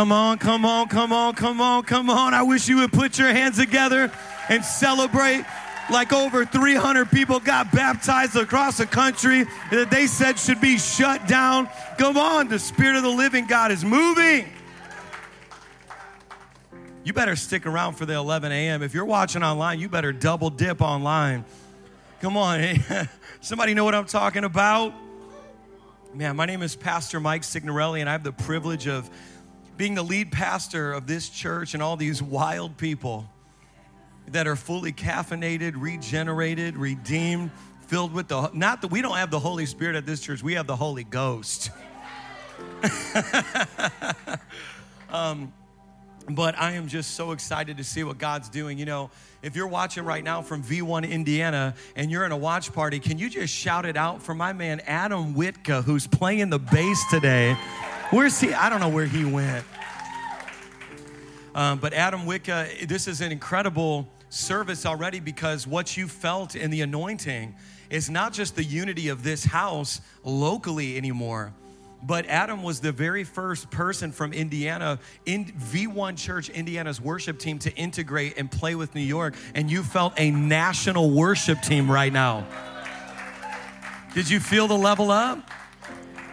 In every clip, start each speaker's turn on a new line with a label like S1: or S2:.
S1: Come on, come on, come on, come on, come on. I wish you would put your hands together and celebrate like over 300 people got baptized across the country that they said should be shut down. Come on, the Spirit of the living God is moving. You better stick around for the 11 a.m. If you're watching online, you better double dip online. Come on, somebody know what I'm talking about? Man, my name is Pastor Mike Signorelli, and I have the privilege of being the lead pastor of this church and all these wild people that are fully caffeinated, regenerated, redeemed, filled with the not that we don't have the Holy Spirit at this church, we have the Holy Ghost. um, but I am just so excited to see what God's doing. You know, if you're watching right now from V1 Indiana and you're in a watch party, can you just shout it out for my man Adam Witka, who's playing the bass today? Where's he? I don't know where he went. Um, but Adam Witka, this is an incredible service already because what you felt in the anointing is not just the unity of this house locally anymore but Adam was the very first person from Indiana in V1 Church, Indiana's worship team, to integrate and play with New York. And you felt a national worship team right now. Did you feel the level up?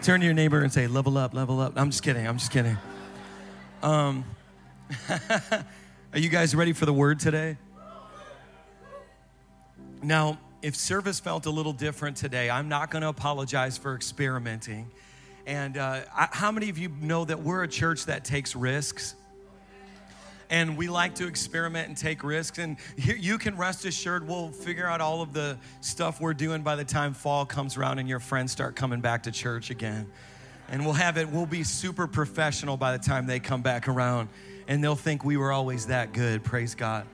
S1: Turn to your neighbor and say, level up, level up. I'm just kidding. I'm just kidding. Um, are you guys ready for the word today? Now, if service felt a little different today, I'm not going to apologize for experimenting. And uh, I, how many of you know that we're a church that takes risks? And we like to experiment and take risks. And here, you can rest assured we'll figure out all of the stuff we're doing by the time fall comes around and your friends start coming back to church again. And we'll have it, we'll be super professional by the time they come back around. And they'll think we were always that good. Praise God.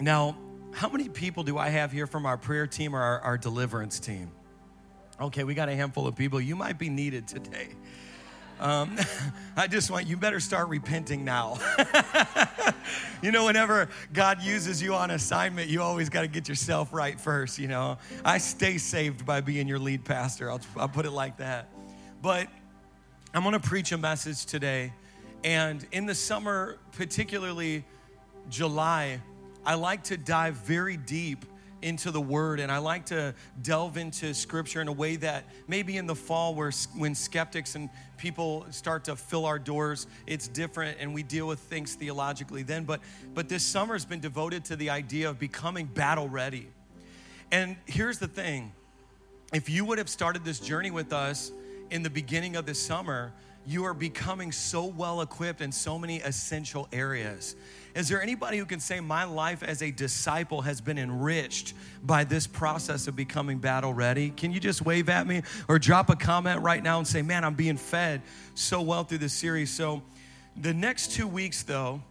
S1: Now, how many people do I have here from our prayer team or our, our deliverance team? Okay, we got a handful of people. You might be needed today. Um, I just want you better start repenting now. you know, whenever God uses you on assignment, you always got to get yourself right first. You know, I stay saved by being your lead pastor. I'll, I'll put it like that. But I'm going to preach a message today. And in the summer, particularly July, I like to dive very deep into the word and I like to delve into scripture in a way that maybe in the fall where when skeptics and people start to fill our doors it's different and we deal with things theologically then but but this summer has been devoted to the idea of becoming battle ready. And here's the thing. If you would have started this journey with us in the beginning of the summer, you are becoming so well equipped in so many essential areas. Is there anybody who can say, My life as a disciple has been enriched by this process of becoming battle ready? Can you just wave at me or drop a comment right now and say, Man, I'm being fed so well through this series? So, the next two weeks, though,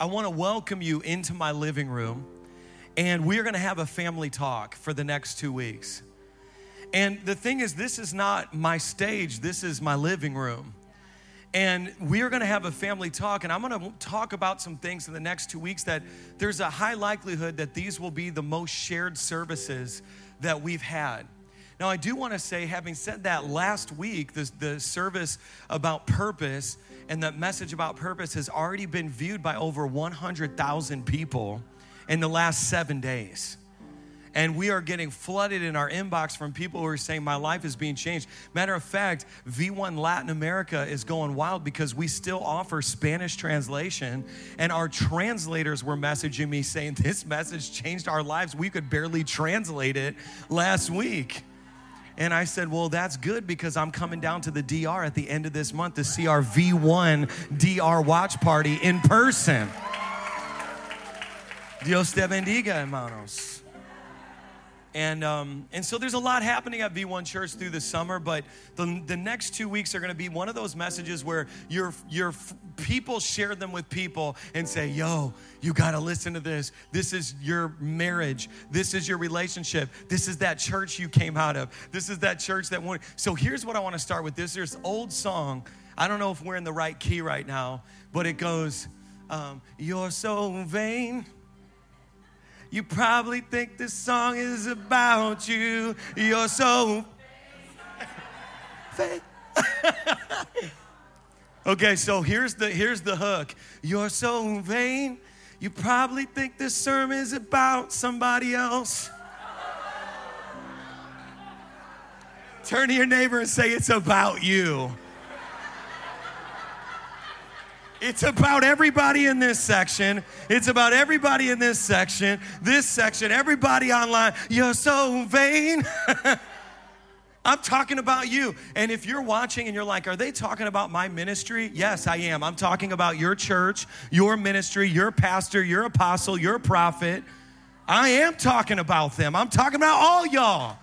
S1: I want to welcome you into my living room, and we're going to have a family talk for the next two weeks. And the thing is, this is not my stage, this is my living room. And we are going to have a family talk, and I'm going to talk about some things in the next two weeks that there's a high likelihood that these will be the most shared services that we've had. Now, I do want to say, having said that, last week, the, the service about purpose and that message about purpose has already been viewed by over 100,000 people in the last seven days. And we are getting flooded in our inbox from people who are saying, My life is being changed. Matter of fact, V1 Latin America is going wild because we still offer Spanish translation. And our translators were messaging me saying, This message changed our lives. We could barely translate it last week. And I said, Well, that's good because I'm coming down to the DR at the end of this month to see our V1 DR watch party in person. Dios te bendiga, hermanos. And, um, and so there's a lot happening at V1 Church through the summer, but the, the next two weeks are going to be one of those messages where your, your people share them with people and say, yo, you got to listen to this. This is your marriage. This is your relationship. This is that church you came out of. This is that church that won. So here's what I want to start with this. There's old song. I don't know if we're in the right key right now, but it goes, um, You're so vain. You probably think this song is about you. You're so. Okay, so here's the here's the hook. You're so vain. You probably think this sermon is about somebody else. Turn to your neighbor and say it's about you. It's about everybody in this section. It's about everybody in this section, this section, everybody online. You're so vain. I'm talking about you. And if you're watching and you're like, are they talking about my ministry? Yes, I am. I'm talking about your church, your ministry, your pastor, your apostle, your prophet. I am talking about them. I'm talking about all y'all.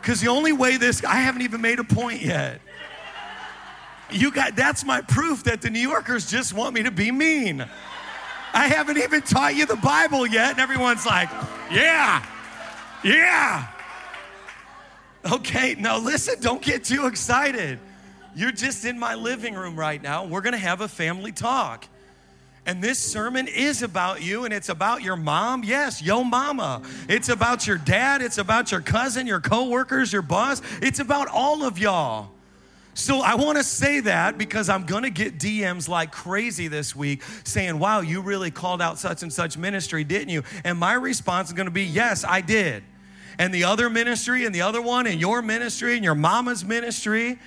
S1: Because the only way this, I haven't even made a point yet. You got that's my proof that the New Yorkers just want me to be mean. I haven't even taught you the Bible yet, and everyone's like, yeah, yeah. Okay, now listen, don't get too excited. You're just in my living room right now. We're gonna have a family talk. And this sermon is about you and it's about your mom. Yes, yo mama. It's about your dad, it's about your cousin, your coworkers, your boss. It's about all of y'all. So I want to say that because I'm going to get DMs like crazy this week saying, "Wow, you really called out such and such ministry, didn't you?" And my response is going to be, "Yes, I did." And the other ministry and the other one and your ministry and your mama's ministry,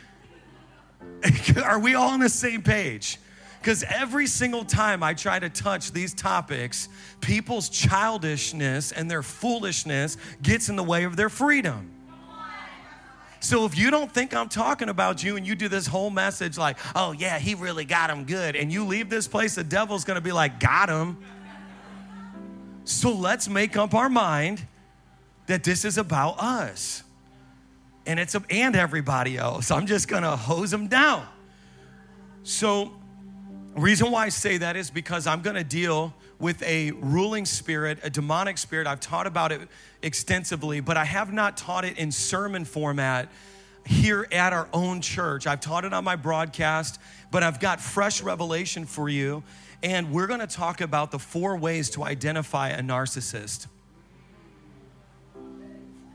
S1: are we all on the same page? Because every single time I try to touch these topics, people's childishness and their foolishness gets in the way of their freedom. So if you don't think I'm talking about you and you do this whole message like, oh yeah, he really got him good, and you leave this place, the devil's gonna be like, got him. So let's make up our mind that this is about us. And it's and everybody else. I'm just gonna hose them down. So reason why I say that is because I'm gonna deal with a ruling spirit, a demonic spirit. I've taught about it extensively, but I have not taught it in sermon format here at our own church. I've taught it on my broadcast, but I've got fresh revelation for you. And we're gonna talk about the four ways to identify a narcissist.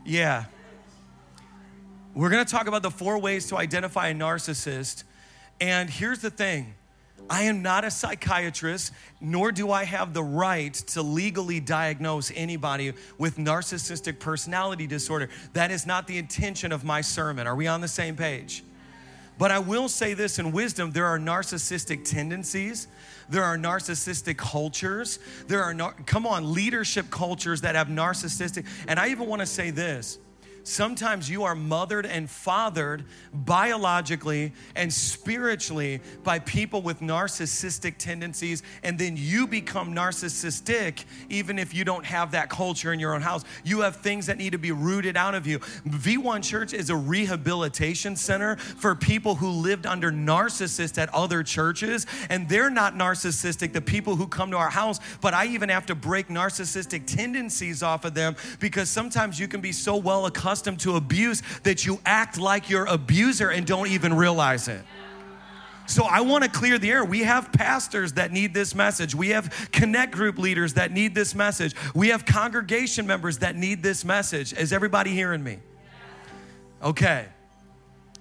S1: Yeah. We're gonna talk about the four ways to identify a narcissist. And here's the thing I am not a psychiatrist, nor do I have the right to legally diagnose anybody with narcissistic personality disorder. That is not the intention of my sermon. Are we on the same page? But I will say this in wisdom there are narcissistic tendencies, there are narcissistic cultures, there are, nar- come on, leadership cultures that have narcissistic. And I even want to say this Sometimes you are mothered and fathered biologically and spiritually by people with narcissistic tendencies, and then you become narcissistic even if you don't have that culture in your own house. You have things that need to be rooted out of you. V1 Church is a rehabilitation center for people who lived under narcissists at other churches, and they're not narcissistic, the people who come to our house, but I even have to break narcissistic tendencies off of them because sometimes you can be so well accustomed accustomed to abuse that you act like your abuser and don't even realize it. So I want to clear the air. We have pastors that need this message. We have connect group leaders that need this message. We have congregation members that need this message. Is everybody hearing me? Okay.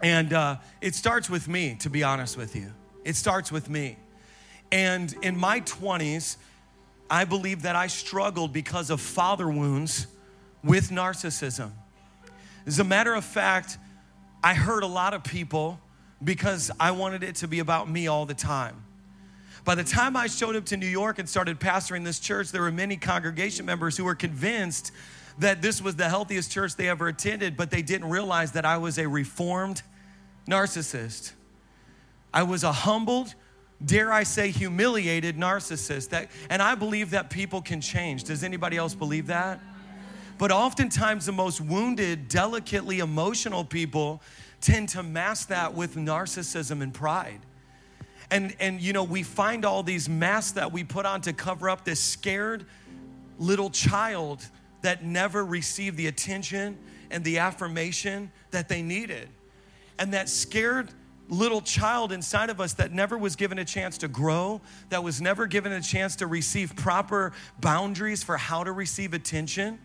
S1: And uh, it starts with me, to be honest with you. It starts with me. And in my 20s, I believe that I struggled because of father wounds with narcissism. As a matter of fact, I hurt a lot of people because I wanted it to be about me all the time. By the time I showed up to New York and started pastoring this church, there were many congregation members who were convinced that this was the healthiest church they ever attended, but they didn't realize that I was a reformed narcissist. I was a humbled, dare I say, humiliated narcissist. That, and I believe that people can change. Does anybody else believe that? But oftentimes, the most wounded, delicately emotional people tend to mask that with narcissism and pride. And, and you know, we find all these masks that we put on to cover up this scared little child that never received the attention and the affirmation that they needed. And that scared little child inside of us that never was given a chance to grow, that was never given a chance to receive proper boundaries for how to receive attention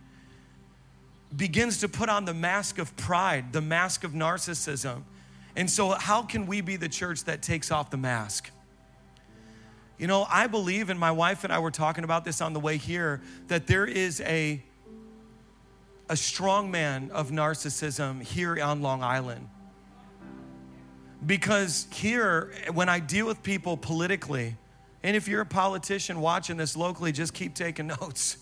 S1: begins to put on the mask of pride, the mask of narcissism. And so, how can we be the church that takes off the mask? You know, I believe, and my wife and I were talking about this on the way here, that there is a, a strong man of narcissism here on Long Island. Because here, when I deal with people politically, and if you're a politician watching this locally, just keep taking notes.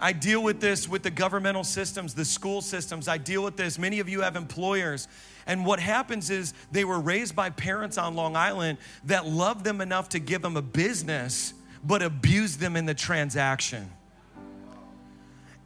S1: I deal with this with the governmental systems, the school systems. I deal with this. Many of you have employers. And what happens is they were raised by parents on Long Island that loved them enough to give them a business, but abused them in the transaction.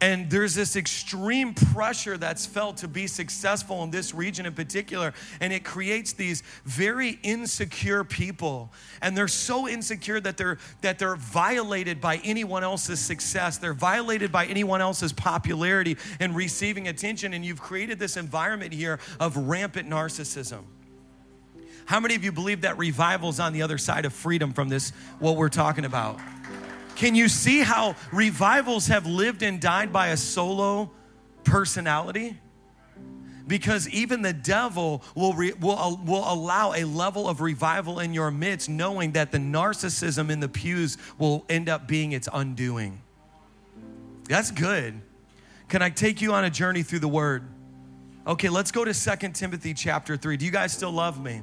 S1: And there's this extreme pressure that's felt to be successful in this region in particular. And it creates these very insecure people. And they're so insecure that they're, that they're violated by anyone else's success. They're violated by anyone else's popularity and receiving attention. And you've created this environment here of rampant narcissism. How many of you believe that revival's on the other side of freedom from this, what we're talking about? Can you see how revivals have lived and died by a solo personality? Because even the devil will, re, will, uh, will allow a level of revival in your midst, knowing that the narcissism in the pews will end up being its undoing. That's good. Can I take you on a journey through the word? Okay, let's go to Second Timothy chapter 3. Do you guys still love me?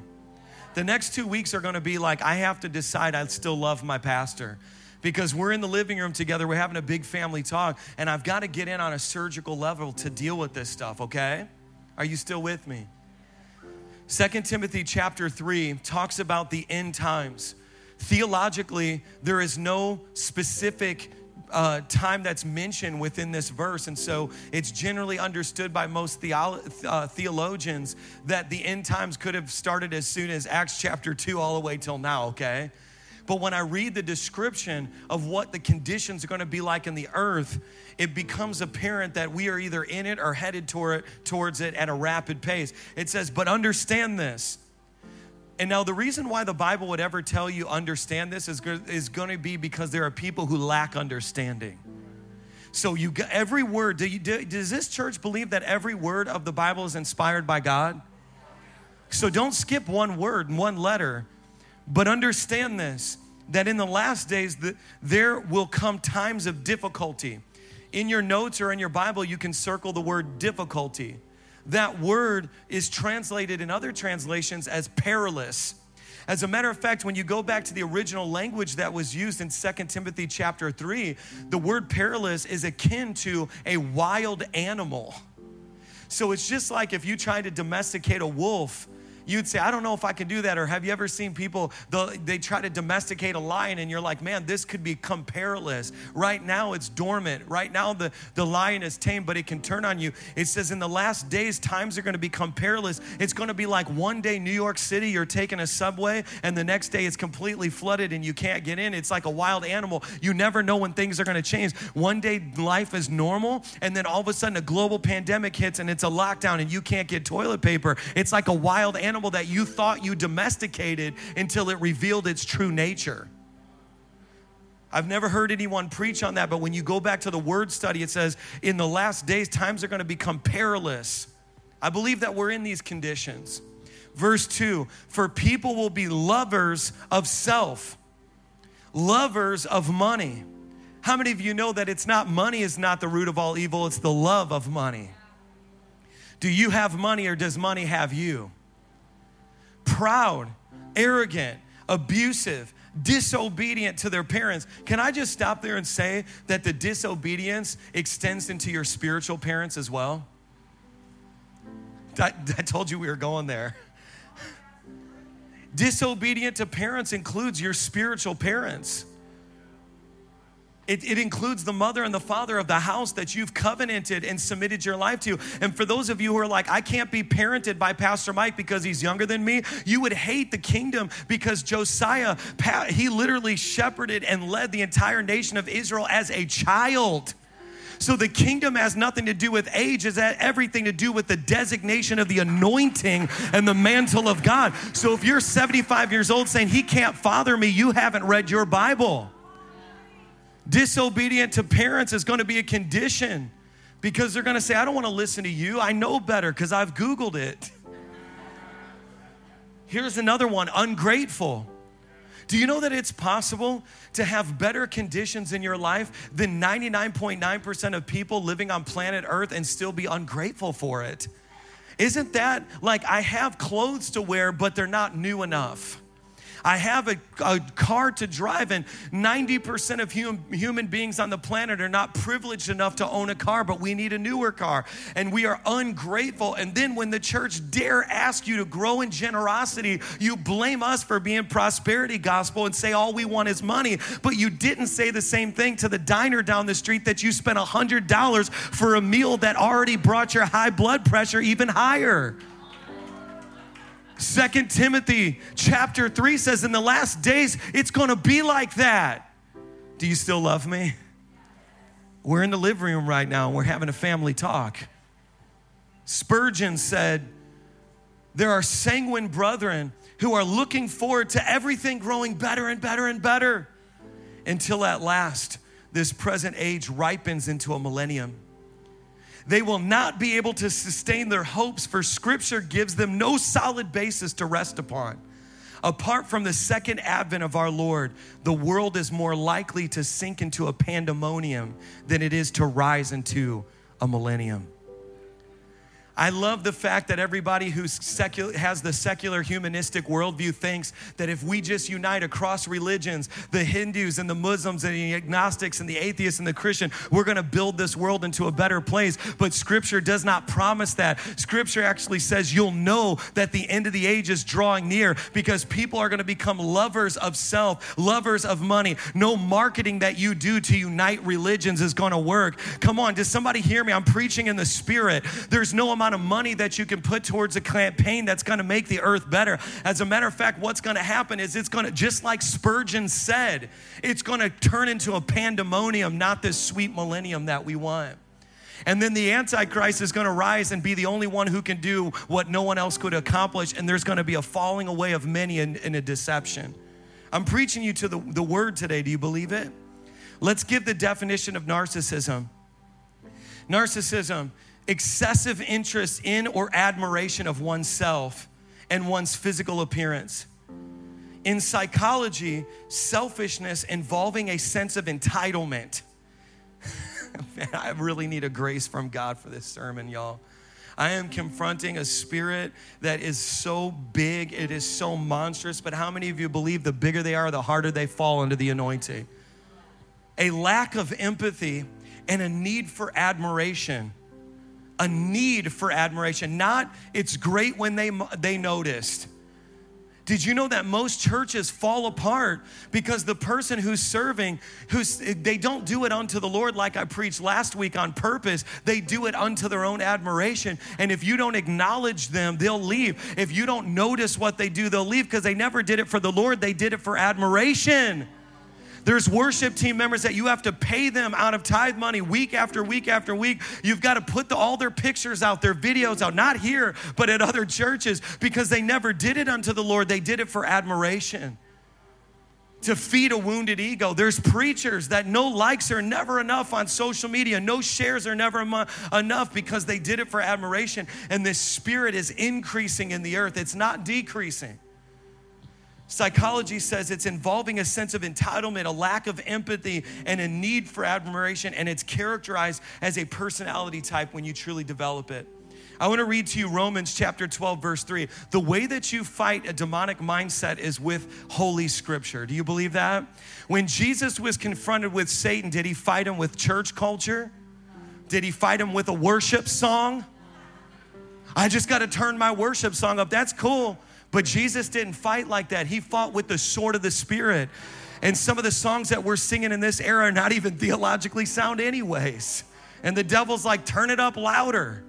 S1: The next two weeks are gonna be like, I have to decide I still love my pastor because we're in the living room together, we're having a big family talk, and I've got to get in on a surgical level to deal with this stuff, okay? Are you still with me? Second Timothy chapter 3 talks about the end times. Theologically, there is no specific uh, time that's mentioned within this verse. And so it's generally understood by most theolo- uh, theologians that the end times could have started as soon as Acts chapter 2 all the way till now, okay? But when I read the description of what the conditions are going to be like in the earth, it becomes apparent that we are either in it or headed toward it, towards it at a rapid pace. It says, But understand this. And now, the reason why the Bible would ever tell you understand this is, is going to be because there are people who lack understanding. So you every word. Do you, do, does this church believe that every word of the Bible is inspired by God? So don't skip one word, one letter. But understand this that in the last days, the, there will come times of difficulty. In your notes or in your Bible, you can circle the word difficulty. That word is translated in other translations as perilous. As a matter of fact, when you go back to the original language that was used in 2 Timothy chapter 3, the word perilous is akin to a wild animal. So it's just like if you try to domesticate a wolf, you'd say, I don't know if I can do that. Or have you ever seen people, they try to domesticate a lion and you're like, man, this could become perilous. Right now it's dormant. Right now the, the lion is tame, but it can turn on you. It says in the last days, times are going to become perilous. It's going to be like one day, New York City, you're taking a subway, and the next day it's completely flooded and you can't get in. It's like a wild animal. You never know when things are going to change. One day life is normal, and then all of a sudden a global pandemic hits and it's a lockdown and you can't get toilet paper. It's like a wild animal animal that you thought you domesticated until it revealed its true nature. I've never heard anyone preach on that, but when you go back to the word study, it says, in the last days, times are going to become perilous. I believe that we're in these conditions. Verse 2 For people will be lovers of self, lovers of money. How many of you know that it's not money is not the root of all evil, it's the love of money? Do you have money or does money have you? Proud, arrogant, abusive, disobedient to their parents. Can I just stop there and say that the disobedience extends into your spiritual parents as well? I, I told you we were going there. Disobedient to parents includes your spiritual parents. It, it, includes the mother and the father of the house that you've covenanted and submitted your life to. And for those of you who are like, I can't be parented by Pastor Mike because he's younger than me, you would hate the kingdom because Josiah, he literally shepherded and led the entire nation of Israel as a child. So the kingdom has nothing to do with age, it's everything to do with the designation of the anointing and the mantle of God. So if you're 75 years old saying, He can't father me, you haven't read your Bible. Disobedient to parents is going to be a condition because they're going to say, I don't want to listen to you. I know better because I've Googled it. Here's another one ungrateful. Do you know that it's possible to have better conditions in your life than 99.9% of people living on planet Earth and still be ungrateful for it? Isn't that like I have clothes to wear, but they're not new enough? I have a, a car to drive, and 90% of hum, human beings on the planet are not privileged enough to own a car, but we need a newer car. And we are ungrateful. And then when the church dare ask you to grow in generosity, you blame us for being prosperity gospel and say all we want is money. But you didn't say the same thing to the diner down the street that you spent $100 for a meal that already brought your high blood pressure even higher. Second Timothy chapter 3 says, In the last days, it's gonna be like that. Do you still love me? We're in the living room right now and we're having a family talk. Spurgeon said, There are sanguine brethren who are looking forward to everything growing better and better and better until at last this present age ripens into a millennium they will not be able to sustain their hopes, for Scripture gives them no solid basis to rest upon. Apart from the second advent of our Lord, the world is more likely to sink into a pandemonium than it is to rise into a millennium. I love the fact that everybody who has the secular humanistic worldview thinks that if we just unite across religions, the Hindus and the Muslims and the agnostics and the atheists and the Christian, we're gonna build this world into a better place. But Scripture does not promise that. Scripture actually says you'll know that the end of the age is drawing near because people are gonna become lovers of self, lovers of money. No marketing that you do to unite religions is gonna work. Come on, does somebody hear me? I'm preaching in the Spirit. There's no amount of money that you can put towards a campaign that's going to make the earth better. As a matter of fact, what's going to happen is it's going to, just like Spurgeon said, it's going to turn into a pandemonium, not this sweet millennium that we want. And then the Antichrist is going to rise and be the only one who can do what no one else could accomplish. And there's going to be a falling away of many in, in a deception. I'm preaching you to the, the word today. Do you believe it? Let's give the definition of narcissism. Narcissism excessive interest in or admiration of oneself and one's physical appearance. In psychology, selfishness involving a sense of entitlement. Man, I really need a grace from God for this sermon, y'all. I am confronting a spirit that is so big, it is so monstrous, but how many of you believe the bigger they are, the harder they fall into the anointing? A lack of empathy and a need for admiration a need for admiration, not it's great when they, they noticed. Did you know that most churches fall apart because the person who's serving, who's they don't do it unto the Lord like I preached last week on purpose. They do it unto their own admiration. And if you don't acknowledge them, they'll leave. If you don't notice what they do, they'll leave because they never did it for the Lord, they did it for admiration. There's worship team members that you have to pay them out of tithe money week after week after week. You've got to put the, all their pictures out, their videos out, not here, but at other churches because they never did it unto the Lord. They did it for admiration to feed a wounded ego. There's preachers that no likes are never enough on social media, no shares are never enough because they did it for admiration. And this spirit is increasing in the earth, it's not decreasing. Psychology says it's involving a sense of entitlement, a lack of empathy, and a need for admiration, and it's characterized as a personality type when you truly develop it. I want to read to you Romans chapter 12, verse 3. The way that you fight a demonic mindset is with Holy Scripture. Do you believe that? When Jesus was confronted with Satan, did he fight him with church culture? Did he fight him with a worship song? I just got to turn my worship song up. That's cool. But Jesus didn't fight like that. He fought with the sword of the Spirit. And some of the songs that we're singing in this era are not even theologically sound, anyways. And the devil's like, turn it up louder.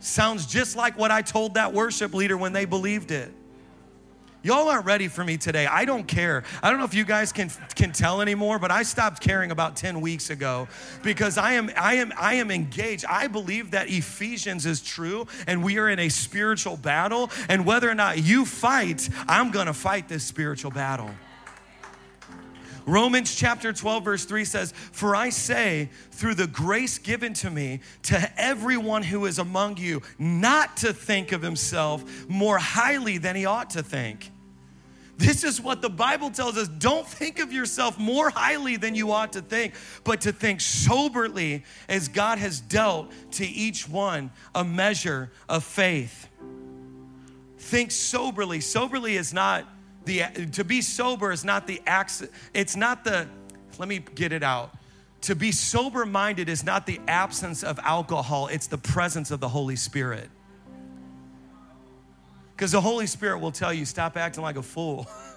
S1: Sounds just like what I told that worship leader when they believed it. Y'all aren't ready for me today. I don't care. I don't know if you guys can can tell anymore, but I stopped caring about 10 weeks ago because I am I am I am engaged. I believe that Ephesians is true and we are in a spiritual battle and whether or not you fight, I'm going to fight this spiritual battle. Romans chapter 12, verse 3 says, For I say, through the grace given to me, to everyone who is among you, not to think of himself more highly than he ought to think. This is what the Bible tells us. Don't think of yourself more highly than you ought to think, but to think soberly as God has dealt to each one a measure of faith. Think soberly. Soberly is not the, to be sober is not the accident, it's not the, let me get it out. To be sober minded is not the absence of alcohol, it's the presence of the Holy Spirit. Because the Holy Spirit will tell you, stop acting like a fool.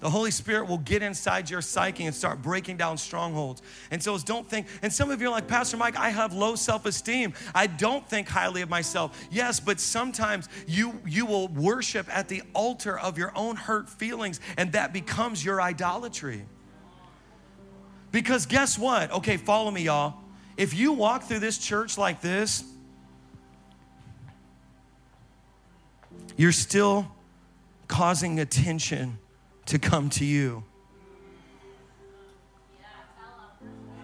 S1: The Holy Spirit will get inside your psyche and start breaking down strongholds. And so don't think, and some of you are like, Pastor Mike, I have low self-esteem. I don't think highly of myself. Yes, but sometimes you you will worship at the altar of your own hurt feelings, and that becomes your idolatry. Because guess what? Okay, follow me, y'all. If you walk through this church like this, you're still causing attention to come to you.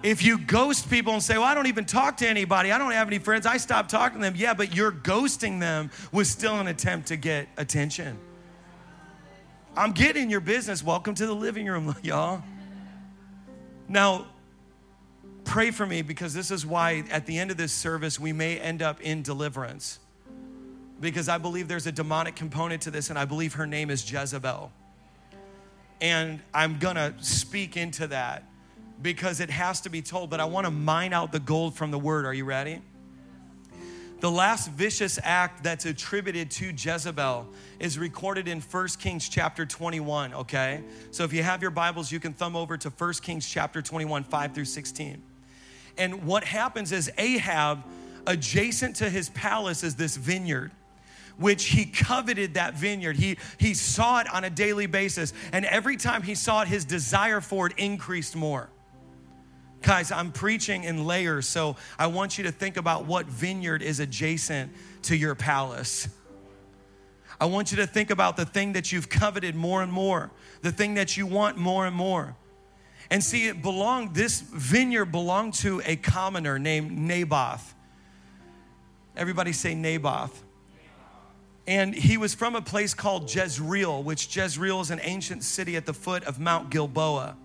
S1: If you ghost people and say, Well, I don't even talk to anybody, I don't have any friends, I stopped talking to them. Yeah, but you're ghosting them was still an attempt to get attention. I'm getting your business. Welcome to the living room, y'all. Now, pray for me because this is why at the end of this service we may end up in deliverance. Because I believe there's a demonic component to this, and I believe her name is Jezebel. And I'm gonna speak into that because it has to be told, but I wanna mine out the gold from the word. Are you ready? The last vicious act that's attributed to Jezebel is recorded in 1 Kings chapter 21, okay? So if you have your Bibles, you can thumb over to 1 Kings chapter 21, 5 through 16. And what happens is Ahab, adjacent to his palace, is this vineyard which he coveted that vineyard. He, he saw it on a daily basis. And every time he saw it, his desire for it increased more. Guys, I'm preaching in layers, so I want you to think about what vineyard is adjacent to your palace. I want you to think about the thing that you've coveted more and more, the thing that you want more and more. And see, it belonged, this vineyard belonged to a commoner named Naboth. Everybody say Naboth. And he was from a place called Jezreel, which Jezreel is an ancient city at the foot of Mount Gilboa.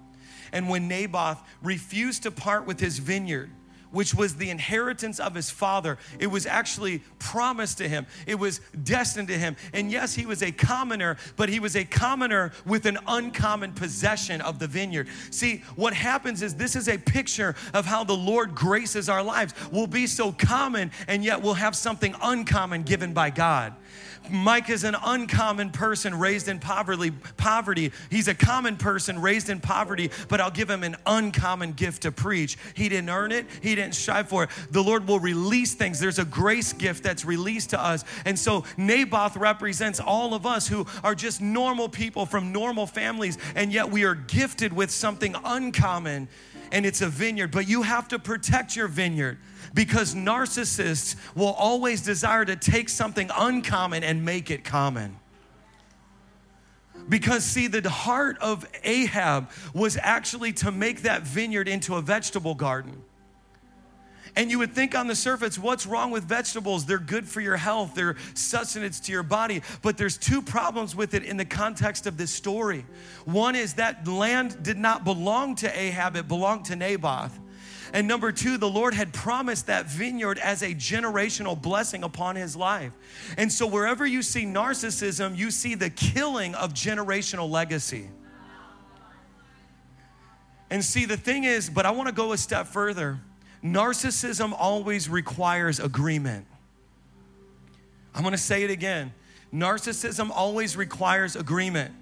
S1: And when Naboth refused to part with his vineyard, which was the inheritance of his father. It was actually promised to him, it was destined to him. And yes, he was a commoner, but he was a commoner with an uncommon possession of the vineyard. See, what happens is this is a picture of how the Lord graces our lives. We'll be so common, and yet we'll have something uncommon given by God. Mike is an uncommon person raised in poverty. Poverty. He's a common person raised in poverty, but I'll give him an uncommon gift to preach. He didn't earn it. He didn't strive for it. The Lord will release things. There's a grace gift that's released to us, and so Naboth represents all of us who are just normal people from normal families, and yet we are gifted with something uncommon, and it's a vineyard. But you have to protect your vineyard because narcissists will always desire to take something uncommon and make it common. Because, see, the heart of Ahab was actually to make that vineyard into a vegetable garden. And you would think on the surface, what's wrong with vegetables? They're good for your health, they're sustenance to your body. But there's two problems with it in the context of this story. One is that land did not belong to Ahab, it belonged to Naboth. And number two, the Lord had promised that vineyard as a generational blessing upon his life. And so, wherever you see narcissism, you see the killing of generational legacy. And see, the thing is, but I want to go a step further. Narcissism always requires agreement. I'm going to say it again. Narcissism always requires agreement.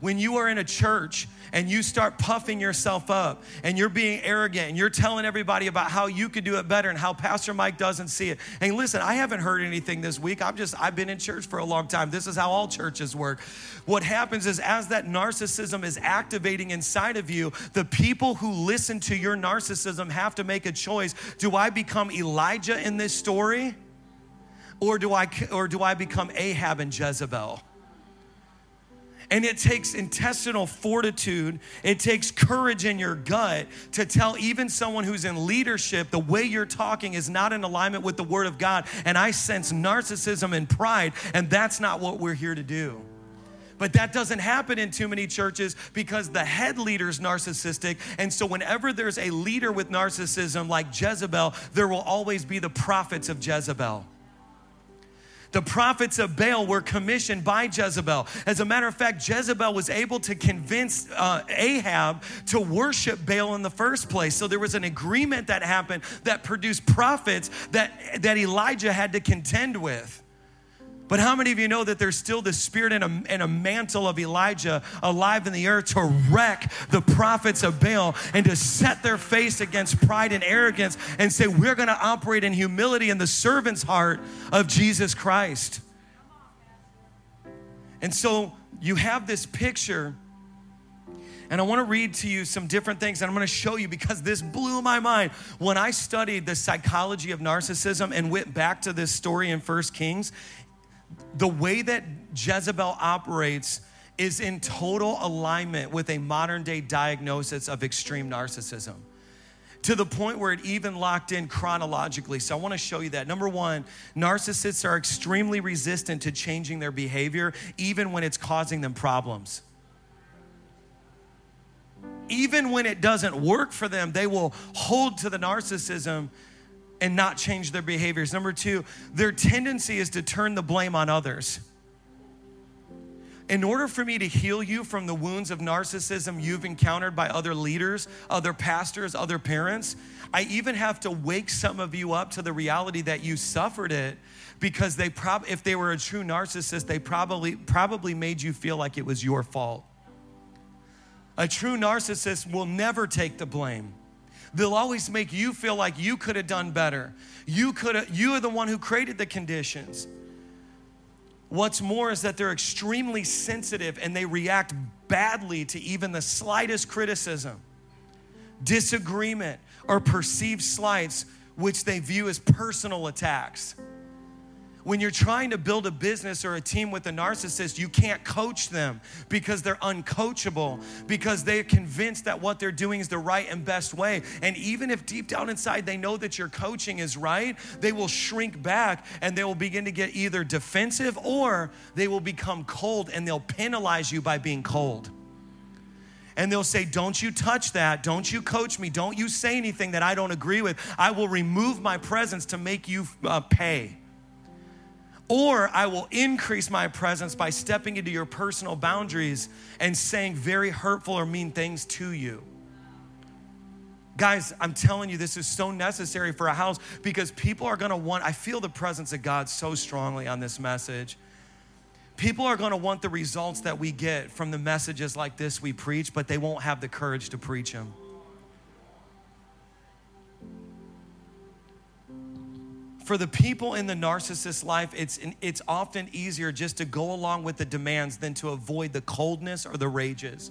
S1: When you are in a church and you start puffing yourself up and you're being arrogant and you're telling everybody about how you could do it better and how Pastor Mike doesn't see it. And listen, I haven't heard anything this week. I'm just, I've been in church for a long time. This is how all churches work. What happens is, as that narcissism is activating inside of you, the people who listen to your narcissism have to make a choice. Do I become Elijah in this story? Or do I, or do I become Ahab and Jezebel? And it takes intestinal fortitude, it takes courage in your gut to tell even someone who's in leadership the way you're talking is not in alignment with the Word of God. And I sense narcissism and pride, and that's not what we're here to do. But that doesn't happen in too many churches because the head leader's narcissistic. And so, whenever there's a leader with narcissism like Jezebel, there will always be the prophets of Jezebel. The prophets of Baal were commissioned by Jezebel. As a matter of fact, Jezebel was able to convince uh, Ahab to worship Baal in the first place. So there was an agreement that happened that produced prophets that, that Elijah had to contend with. But how many of you know that there's still the spirit and a, and a mantle of Elijah alive in the earth to wreck the prophets of Baal and to set their face against pride and arrogance and say, We're going to operate in humility in the servant's heart of Jesus Christ? And so you have this picture. And I want to read to you some different things and I'm going to show you because this blew my mind. When I studied the psychology of narcissism and went back to this story in First Kings, the way that Jezebel operates is in total alignment with a modern day diagnosis of extreme narcissism to the point where it even locked in chronologically. So I want to show you that. Number one, narcissists are extremely resistant to changing their behavior, even when it's causing them problems. Even when it doesn't work for them, they will hold to the narcissism and not change their behaviors. Number two, their tendency is to turn the blame on others. In order for me to heal you from the wounds of narcissism you've encountered by other leaders, other pastors, other parents, I even have to wake some of you up to the reality that you suffered it because they prob- if they were a true narcissist, they probably probably made you feel like it was your fault. A true narcissist will never take the blame. They'll always make you feel like you could have done better. You could you are the one who created the conditions. What's more is that they're extremely sensitive and they react badly to even the slightest criticism, disagreement, or perceived slights, which they view as personal attacks when you're trying to build a business or a team with a narcissist, you can't coach them because they're uncoachable, because they're convinced that what they're doing is the right and best way. And even if deep down inside they know that your coaching is right, they will shrink back and they will begin to get either defensive or they will become cold and they'll penalize you by being cold and they'll say, Don't you touch that. Don't you coach me. Don't you say anything that I don't agree with. I will remove my presence to make you uh, pay or I will increase my presence by stepping into your personal boundaries and saying very hurtful or mean things to you. Guys, I'm telling you, this is so necessary for a house because people are gonna want, I feel the presence of God so strongly on this message. People are gonna want the results that we get from the messages like this we preach, but they won't have the courage to preach them. For the people in the narcissist life, it's, it's often easier just to go along with the demands than to avoid the coldness or the rages.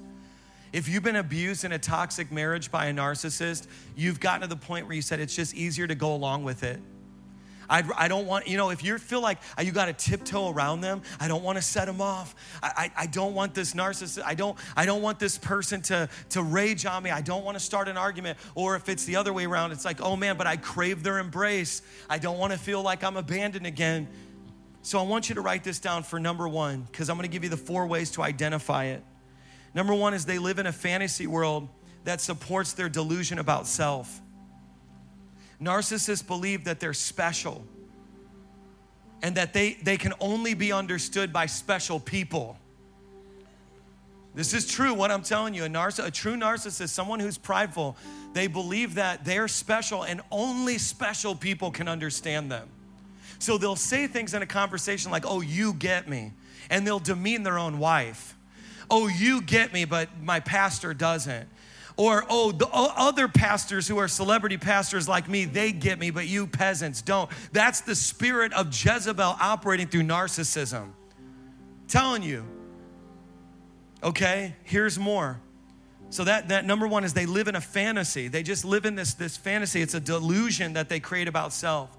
S1: If you've been abused in a toxic marriage by a narcissist, you've gotten to the point where you said it's just easier to go along with it. I, I don't want, you know, if you feel like you got to tiptoe around them, I don't want to set them off. I, I, I don't want this narcissist, I don't, I don't want this person to, to rage on me. I don't want to start an argument. Or if it's the other way around, it's like, oh man, but I crave their embrace. I don't want to feel like I'm abandoned again. So I want you to write this down for number one, because I'm going to give you the four ways to identify it. Number one is they live in a fantasy world that supports their delusion about self. Narcissists believe that they're special and that they, they can only be understood by special people. This is true, what I'm telling you. A, narciss- a true narcissist, someone who's prideful, they believe that they're special and only special people can understand them. So they'll say things in a conversation like, oh, you get me. And they'll demean their own wife. Oh, you get me, but my pastor doesn't. Or, oh, the other pastors who are celebrity pastors like me, they get me, but you peasants don't. That's the spirit of Jezebel operating through narcissism. Telling you. Okay, here's more. So that, that number one is they live in a fantasy. They just live in this, this fantasy. It's a delusion that they create about self.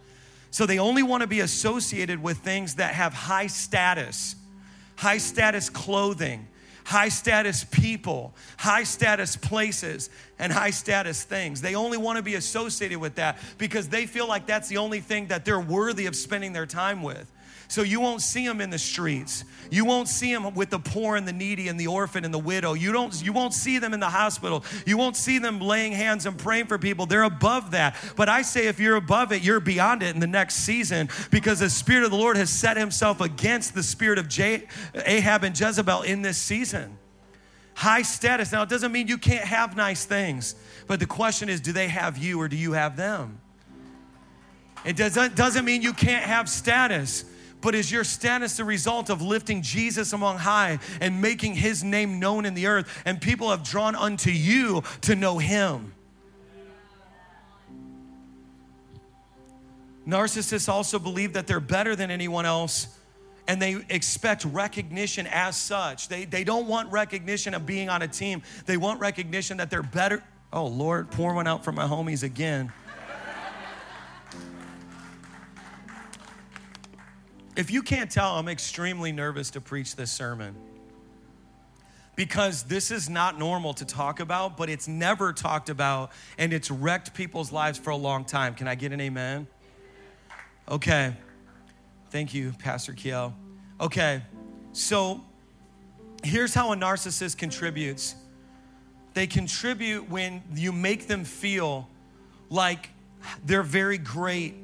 S1: So they only want to be associated with things that have high status, high status clothing, high status people, high status places, and high status things. They only want to be associated with that because they feel like that's the only thing that they're worthy of spending their time with. So you won't see them in the streets. You won't see them with the poor and the needy and the orphan and the widow. You don't you won't see them in the hospital. You won't see them laying hands and praying for people. They're above that. But I say if you're above it, you're beyond it in the next season because the spirit of the Lord has set himself against the spirit of Ahab and Jezebel in this season. High status. Now it doesn't mean you can't have nice things, but the question is do they have you or do you have them? It doesn't, doesn't mean you can't have status but is your status the result of lifting Jesus among high and making his name known in the earth? And people have drawn unto you to know him. Narcissists also believe that they're better than anyone else and they expect recognition as such. They, they don't want recognition of being on a team, they want recognition that they're better. Oh, Lord, pour one out for my homies again. If you can't tell, I'm extremely nervous to preach this sermon because this is not normal to talk about, but it's never talked about and it's wrecked people's lives for a long time. Can I get an amen? Okay. Thank you, Pastor Kiel. Okay, so here's how a narcissist contributes they contribute when you make them feel like they're very great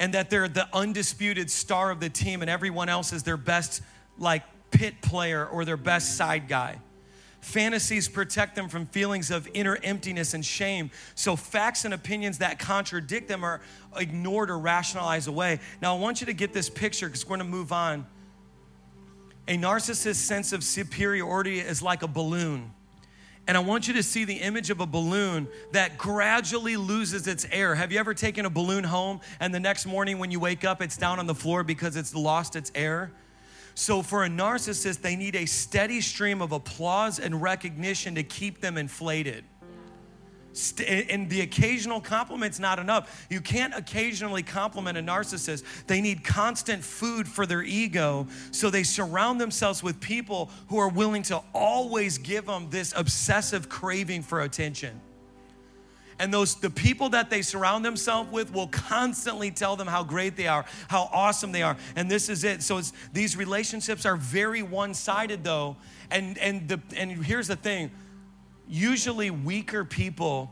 S1: and that they're the undisputed star of the team and everyone else is their best like pit player or their best side guy. Fantasies protect them from feelings of inner emptiness and shame. So, facts and opinions that contradict them are ignored or rationalized away. Now, I want you to get this picture because we're going to move on. A narcissist's sense of superiority is like a balloon. And I want you to see the image of a balloon that gradually loses its air. Have you ever taken a balloon home and the next morning when you wake up, it's down on the floor because it's lost its air? So, for a narcissist, they need a steady stream of applause and recognition to keep them inflated and the occasional compliment's not enough. You can't occasionally compliment a narcissist. They need constant food for their ego, so they surround themselves with people who are willing to always give them this obsessive craving for attention. And those the people that they surround themselves with will constantly tell them how great they are, how awesome they are. And this is it. So these relationships are very one-sided though. And and the and here's the thing usually weaker people,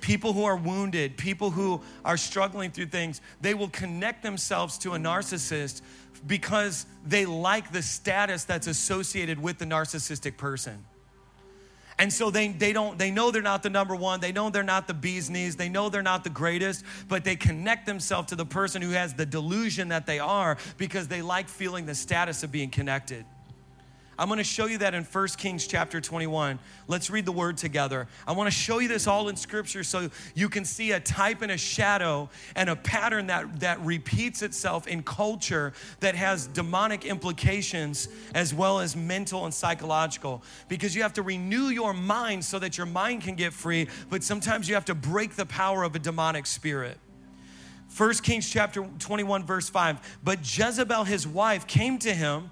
S1: people who are wounded, people who are struggling through things, they will connect themselves to a narcissist because they like the status that's associated with the narcissistic person. And so they, they don't they know they're not the number one, they know they're not the bee's knees, they know they're not the greatest, but they connect themselves to the person who has the delusion that they are because they like feeling the status of being connected. I'm going to show you that in 1 Kings chapter 21. Let's read the word together. I want to show you this all in scripture so you can see a type and a shadow and a pattern that, that repeats itself in culture that has demonic implications as well as mental and psychological. Because you have to renew your mind so that your mind can get free, but sometimes you have to break the power of a demonic spirit. 1 Kings chapter 21, verse 5. But Jezebel, his wife, came to him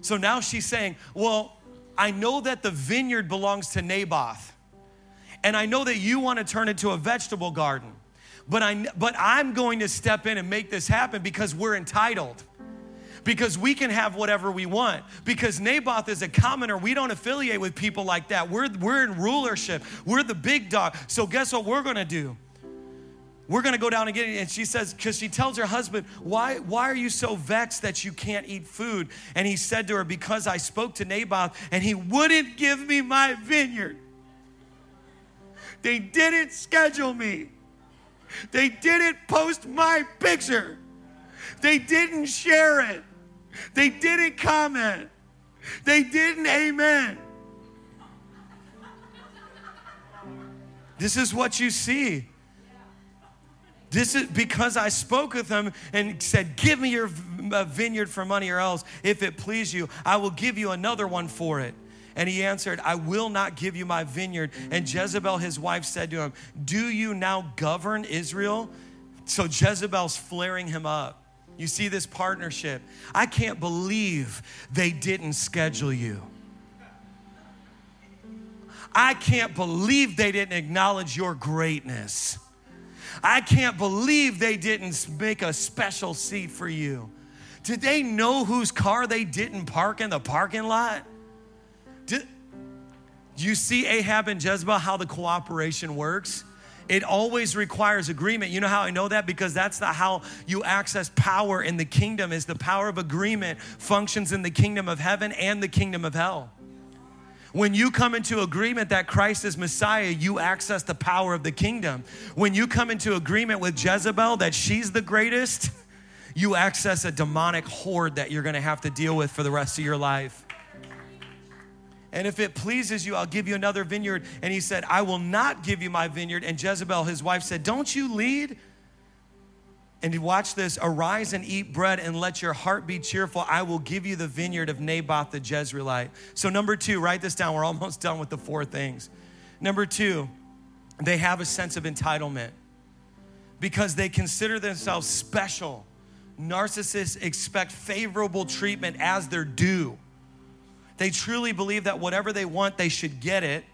S1: so now she's saying, Well, I know that the vineyard belongs to Naboth, and I know that you want to turn it to a vegetable garden, but, I, but I'm going to step in and make this happen because we're entitled. Because we can have whatever we want. Because Naboth is a commoner. We don't affiliate with people like that. We're, we're in rulership. We're the big dog. So, guess what we're gonna do? We're going to go down and get it. And she says, because she tells her husband, why, why are you so vexed that you can't eat food? And he said to her, because I spoke to Naboth and he wouldn't give me my vineyard. They didn't schedule me. They didn't post my picture. They didn't share it. They didn't comment. They didn't amen. This is what you see. This is because I spoke with him and said, Give me your uh, vineyard for money, or else, if it please you, I will give you another one for it. And he answered, I will not give you my vineyard. And Jezebel, his wife, said to him, Do you now govern Israel? So Jezebel's flaring him up. You see this partnership. I can't believe they didn't schedule you. I can't believe they didn't acknowledge your greatness. I can't believe they didn't make a special seat for you. Did they know whose car they didn't park in the parking lot? Do you see Ahab and Jezebel, how the cooperation works? It always requires agreement. You know how I know that? Because that's the how you access power in the kingdom is the power of agreement functions in the kingdom of heaven and the kingdom of hell. When you come into agreement that Christ is Messiah, you access the power of the kingdom. When you come into agreement with Jezebel that she's the greatest, you access a demonic horde that you're gonna have to deal with for the rest of your life. And if it pleases you, I'll give you another vineyard. And he said, I will not give you my vineyard. And Jezebel, his wife, said, Don't you lead? And watch this arise and eat bread and let your heart be cheerful. I will give you the vineyard of Naboth the Jezreelite. So, number two, write this down. We're almost done with the four things. Number two, they have a sense of entitlement because they consider themselves special. Narcissists expect favorable treatment as their due. They truly believe that whatever they want, they should get it.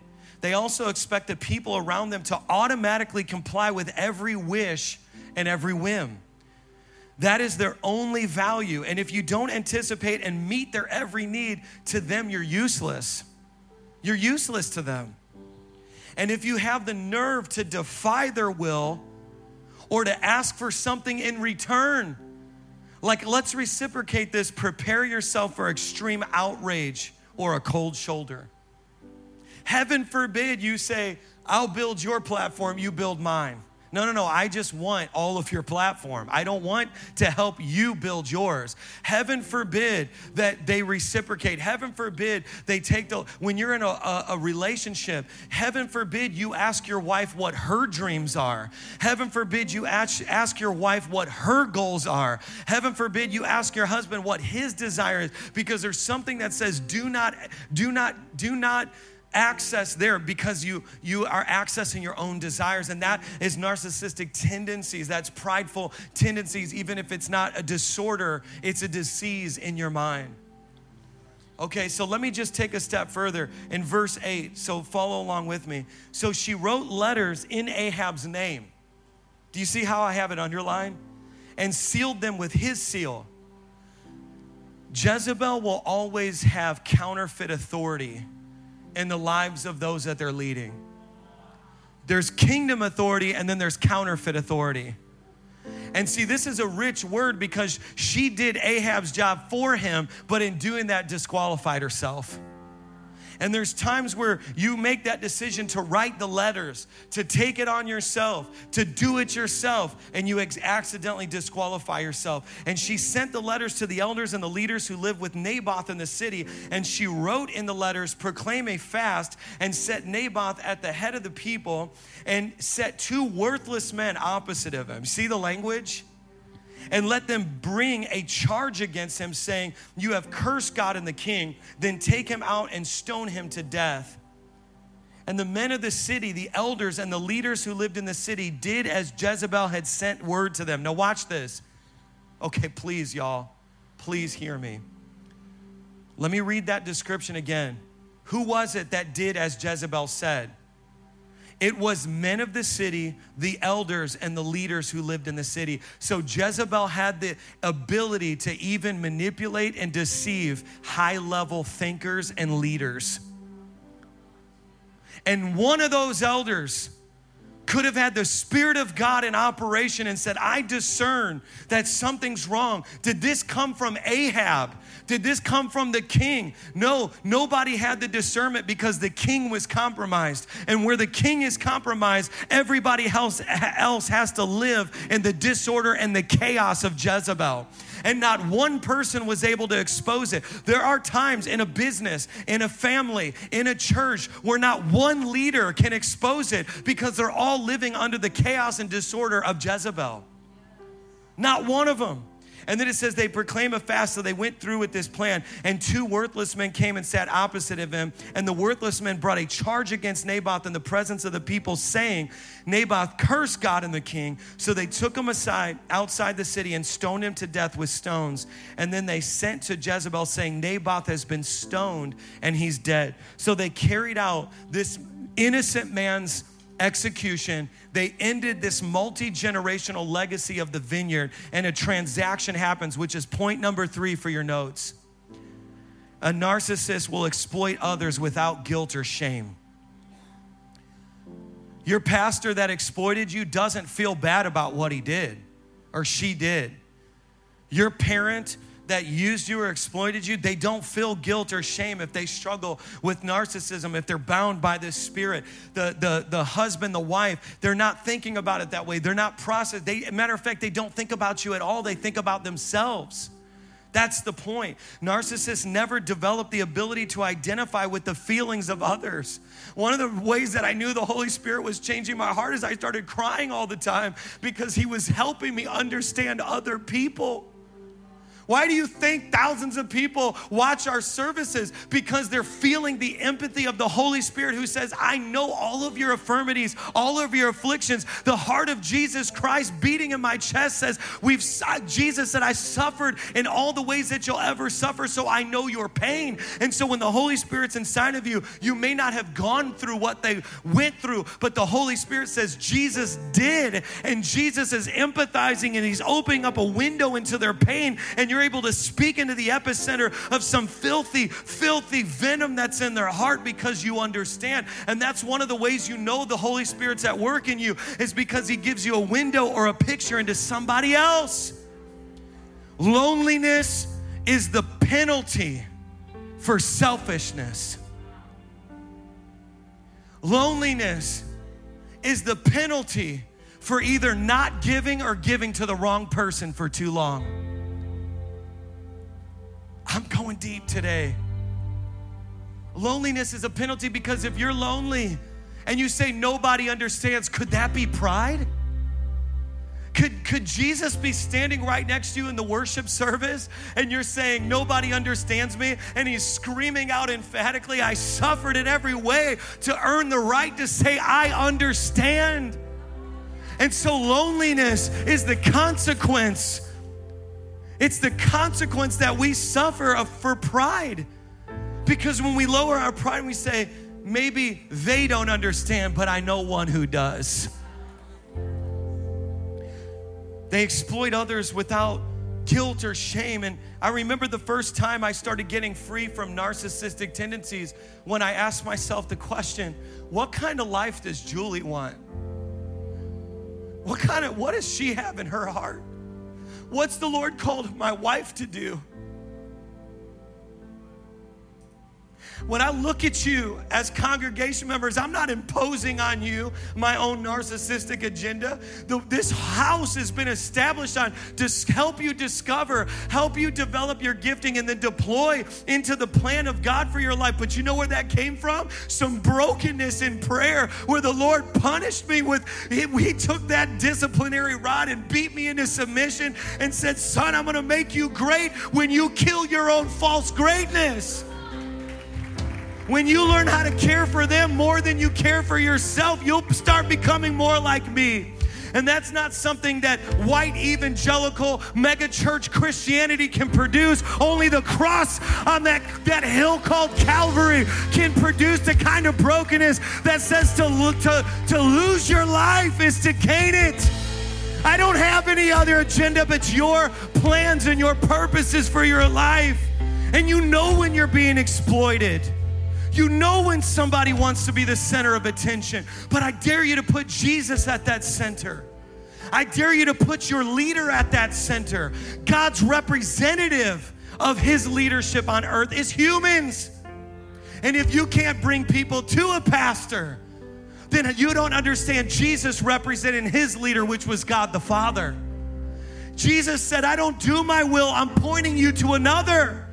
S1: They also expect the people around them to automatically comply with every wish and every whim. That is their only value. And if you don't anticipate and meet their every need, to them, you're useless. You're useless to them. And if you have the nerve to defy their will or to ask for something in return, like let's reciprocate this, prepare yourself for extreme outrage or a cold shoulder. Heaven forbid you say, I'll build your platform, you build mine. No, no, no. I just want all of your platform. I don't want to help you build yours. Heaven forbid that they reciprocate. Heaven forbid they take the, when you're in a, a, a, relationship, heaven forbid you ask your wife what her dreams are. Heaven forbid you ask, ask your wife what her goals are. Heaven forbid you ask your husband what his desire is because there's something that says, do not, do not, do not access there because you you are accessing your own desires. And that is narcissistic tendencies. That's prideful tendencies. Even if it's not a disorder it's a disease in your mind. Okay so let me just take a step further in verse 8 so follow along with me. So she wrote letters in ahab's name. Do you see how i have it underlined? And sealed them with his seal. Jezebel will always have counterfeit authority in the lives of those that they're leading. There's kingdom authority and then there's counterfeit authority. And see, this is a rich word because she did Ahab's job for him, but in doing that, disqualified herself. And there's times where you make that decision to write the letters, to take it on yourself, to do it yourself, and you ex- accidentally disqualify yourself. And she sent the letters to the elders and the leaders who lived with Naboth in the city. And she wrote in the letters, proclaim a fast, and set Naboth at the head of the people, and set two worthless men opposite of him. See the language? And let them bring a charge against him, saying, You have cursed God and the king. Then take him out and stone him to death. And the men of the city, the elders and the leaders who lived in the city, did as Jezebel had sent word to them. Now, watch this. Okay, please, y'all, please hear me. Let me read that description again. Who was it that did as Jezebel said? It was men of the city, the elders, and the leaders who lived in the city. So Jezebel had the ability to even manipulate and deceive high level thinkers and leaders. And one of those elders could have had the Spirit of God in operation and said, I discern that something's wrong. Did this come from Ahab? Did this come from the king? No, nobody had the discernment because the king was compromised. And where the king is compromised, everybody else, else has to live in the disorder and the chaos of Jezebel and not one person was able to expose it. There are times in a business, in a family, in a church where not one leader can expose it because they're all living under the chaos and disorder of Jezebel. Not one of them. And then it says they proclaim a fast, so they went through with this plan. And two worthless men came and sat opposite of him. And the worthless men brought a charge against Naboth in the presence of the people, saying, Naboth cursed God and the king. So they took him aside outside the city and stoned him to death with stones. And then they sent to Jezebel, saying, Naboth has been stoned and he's dead. So they carried out this innocent man's execution, they ended this multi generational legacy of the vineyard, and a transaction happens, which is point number three for your notes. A narcissist will exploit others without guilt or shame. Your pastor that exploited you doesn't feel bad about what he did or she did. Your parent that used you or exploited you, they don't feel guilt or shame if they struggle with narcissism, if they're bound by this spirit. The, the, the husband, the wife, they're not thinking about it that way. They're not processed. They, matter of fact, they don't think about you at all. They think about themselves. That's the point. Narcissists never develop the ability to identify with the feelings of others. One of the ways that I knew the Holy Spirit was changing my heart is I started crying all the time because He was helping me understand other people. Why do you think thousands of people watch our services? Because they're feeling the empathy of the Holy Spirit who says, I know all of your infirmities, all of your afflictions. The heart of Jesus Christ beating in my chest says, We've uh, Jesus said, I suffered in all the ways that you'll ever suffer, so I know your pain. And so when the Holy Spirit's inside of you, you may not have gone through what they went through, but the Holy Spirit says Jesus did, and Jesus is empathizing and he's opening up a window into their pain, and you're you're able to speak into the epicenter of some filthy, filthy venom that's in their heart because you understand. And that's one of the ways you know the Holy Spirit's at work in you is because He gives you a window or a picture into somebody else. Loneliness is the penalty for selfishness. Loneliness is the penalty for either not giving or giving to the wrong person for too long. I'm going deep today. Loneliness is a penalty because if you're lonely and you say nobody understands, could that be pride? Could, could Jesus be standing right next to you in the worship service and you're saying, Nobody understands me? And he's screaming out emphatically, I suffered in every way to earn the right to say, I understand. And so loneliness is the consequence it's the consequence that we suffer of, for pride. Because when we lower our pride, we say, maybe they don't understand, but I know one who does. They exploit others without guilt or shame. And I remember the first time I started getting free from narcissistic tendencies when I asked myself the question what kind of life does Julie want? What kind of, what does she have in her heart? What's the Lord called my wife to do? When I look at you as congregation members, I'm not imposing on you my own narcissistic agenda. The, this house has been established on to help you discover, help you develop your gifting, and then deploy into the plan of God for your life. But you know where that came from? Some brokenness in prayer, where the Lord punished me with, he, he took that disciplinary rod and beat me into submission and said, Son, I'm gonna make you great when you kill your own false greatness. When you learn how to care for them more than you care for yourself, you'll start becoming more like me. And that's not something that white evangelical megachurch Christianity can produce. Only the cross on that, that hill called Calvary can produce the kind of brokenness that says to, to, to lose your life is to gain it. I don't have any other agenda but your plans and your purposes for your life. And you know when you're being exploited. You know when somebody wants to be the center of attention, but I dare you to put Jesus at that center. I dare you to put your leader at that center. God's representative of his leadership on earth is humans. And if you can't bring people to a pastor, then you don't understand Jesus representing his leader, which was God the Father. Jesus said, I don't do my will, I'm pointing you to another.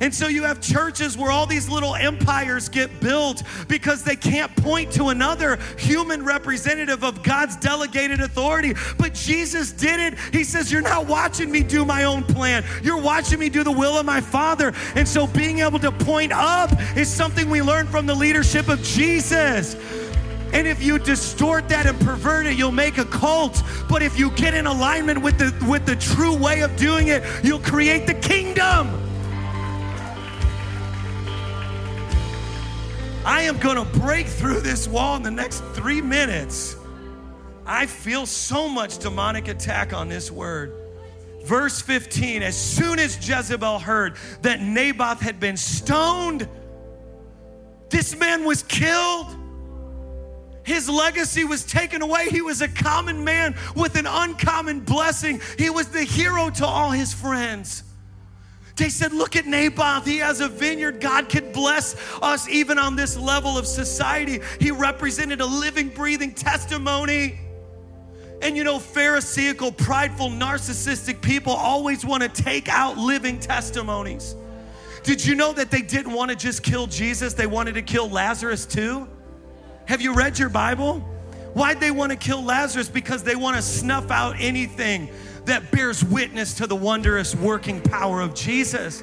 S1: And so you have churches where all these little empires get built because they can't point to another human representative of God's delegated authority. But Jesus did it. He says, You're not watching me do my own plan, you're watching me do the will of my Father. And so being able to point up is something we learn from the leadership of Jesus. And if you distort that and pervert it, you'll make a cult. But if you get in alignment with the with the true way of doing it, you'll create the kingdom. I am going to break through this wall in the next 3 minutes. I feel so much demonic attack on this word. Verse 15 As soon as Jezebel heard that Naboth had been stoned, this man was killed. His legacy was taken away. He was a common man with an uncommon blessing. He was the hero to all his friends. They said, Look at Naboth. He has a vineyard. God could bless us even on this level of society. He represented a living, breathing testimony. And you know, Pharisaical, prideful, narcissistic people always want to take out living testimonies. Did you know that they didn't want to just kill Jesus? They wanted to kill Lazarus too? Have you read your Bible? Why'd they want to kill Lazarus? Because they want to snuff out anything that bears witness to the wondrous working power of Jesus.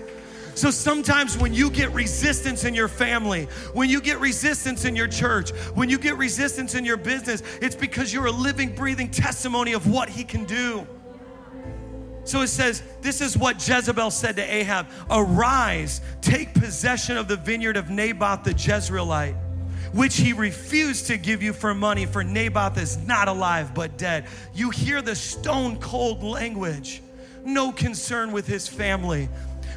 S1: So sometimes when you get resistance in your family, when you get resistance in your church, when you get resistance in your business, it's because you're a living, breathing testimony of what he can do. So it says, This is what Jezebel said to Ahab Arise, take possession of the vineyard of Naboth the Jezreelite which he refused to give you for money, for Naboth is not alive but dead. You hear the stone cold language. No concern with his family,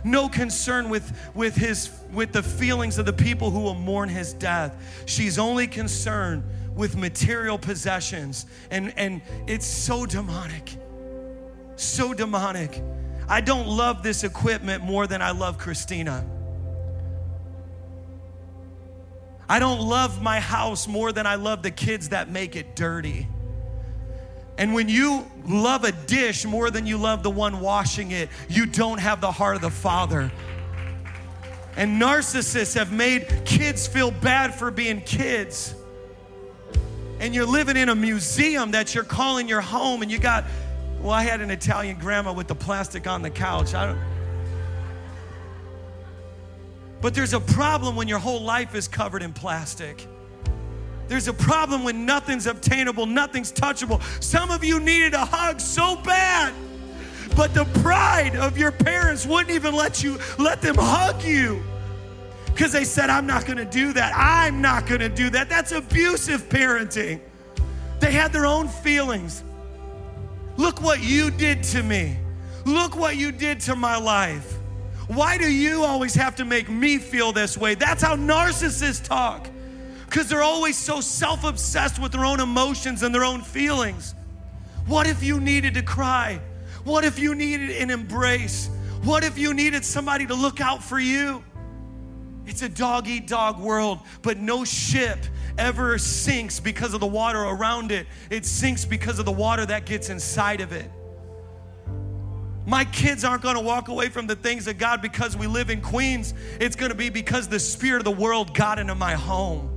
S1: no concern with, with, his, with the feelings of the people who will mourn his death. She's only concerned with material possessions. And, and it's so demonic. So demonic. I don't love this equipment more than I love Christina. I don't love my house more than I love the kids that make it dirty. And when you love a dish more than you love the one washing it, you don't have the heart of the Father. And narcissists have made kids feel bad for being kids. And you're living in a museum that you're calling your home, and you got, well, I had an Italian grandma with the plastic on the couch. I don't. But there's a problem when your whole life is covered in plastic. There's a problem when nothing's obtainable, nothing's touchable. Some of you needed a hug so bad, but the pride of your parents wouldn't even let you let them hug you. Because they said, I'm not gonna do that. I'm not gonna do that. That's abusive parenting. They had their own feelings. Look what you did to me. Look what you did to my life. Why do you always have to make me feel this way? That's how narcissists talk. Because they're always so self obsessed with their own emotions and their own feelings. What if you needed to cry? What if you needed an embrace? What if you needed somebody to look out for you? It's a dog eat dog world, but no ship ever sinks because of the water around it. It sinks because of the water that gets inside of it. My kids aren't going to walk away from the things of God because we live in Queens. It's going to be because the spirit of the world got into my home.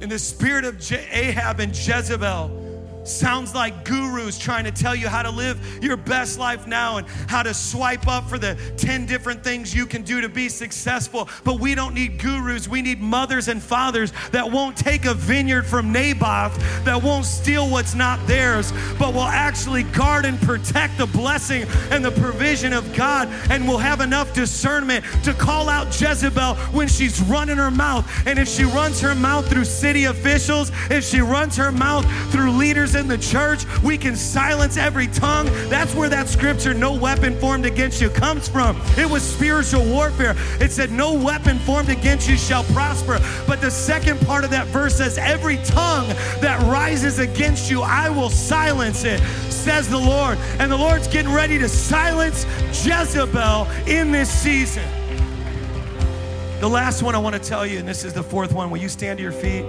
S1: And the spirit of Je- Ahab and Jezebel sounds like gurus trying to tell you how to live your best life now and how to swipe up for the 10 different things you can do to be successful. But we don't need gurus. We need mothers and fathers that won't take a vineyard from Naboth, that won't steal what's not theirs, but will actually guard and protect the blessing and the provision of God and will have enough discernment to call out Jezebel when she's running her mouth. And if she runs her mouth through city officials, if she runs her mouth through leaders in the church, we can silence every tongue. That's where that scripture, no weapon formed against you, comes from. It was spiritual warfare. It said, No weapon formed against you shall prosper. But the second part of that verse says, Every tongue that rises against you, I will silence it, says the Lord. And the Lord's getting ready to silence Jezebel in this season. The last one I want to tell you, and this is the fourth one. Will you stand to your feet?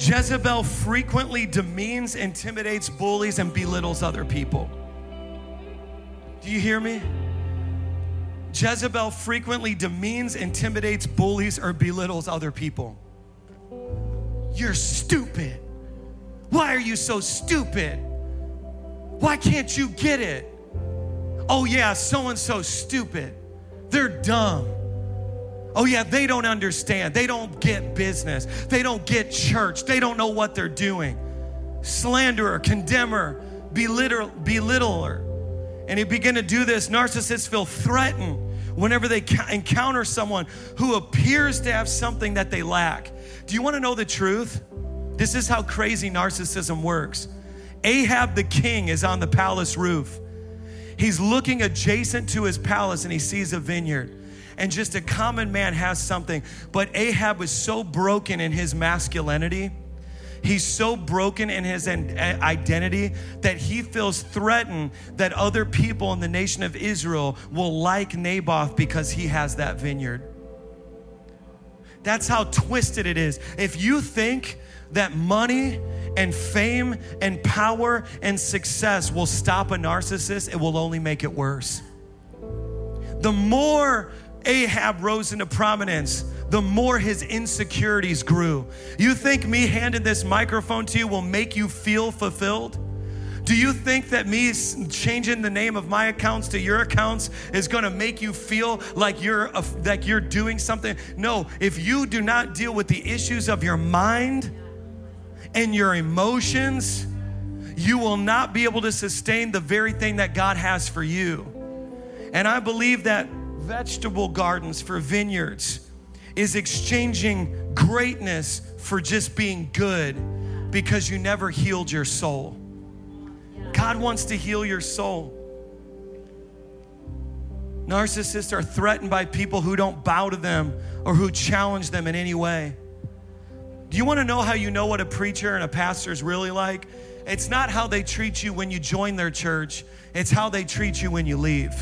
S1: Jezebel frequently demeans, intimidates, bullies, and belittles other people. Do you hear me? Jezebel frequently demeans, intimidates, bullies, or belittles other people. You're stupid. Why are you so stupid? Why can't you get it? Oh, yeah, so and so stupid. They're dumb. Oh, yeah, they don't understand. They don't get business. They don't get church. They don't know what they're doing. Slanderer, condemner, belittler, belittler. And you begin to do this, narcissists feel threatened whenever they encounter someone who appears to have something that they lack. Do you want to know the truth? This is how crazy narcissism works. Ahab the king is on the palace roof. He's looking adjacent to his palace and he sees a vineyard and just a common man has something. But Ahab was so broken in his masculinity. He's so broken in his identity that he feels threatened that other people in the nation of Israel will like Naboth because he has that vineyard. That's how twisted it is. If you think that money and fame and power and success will stop a narcissist, it will only make it worse. The more Ahab rose into prominence, the more his insecurities grew. You think me handing this microphone to you will make you feel fulfilled? Do you think that me changing the name of my accounts to your accounts is going to make you feel like you're like you're doing something? No, if you do not deal with the issues of your mind and your emotions, you will not be able to sustain the very thing that God has for you. And I believe that vegetable gardens for vineyards is exchanging greatness for just being good because you never healed your soul. God wants to heal your soul. Narcissists are threatened by people who don't bow to them or who challenge them in any way. Do you want to know how you know what a preacher and a pastor is really like? It's not how they treat you when you join their church, it's how they treat you when you leave.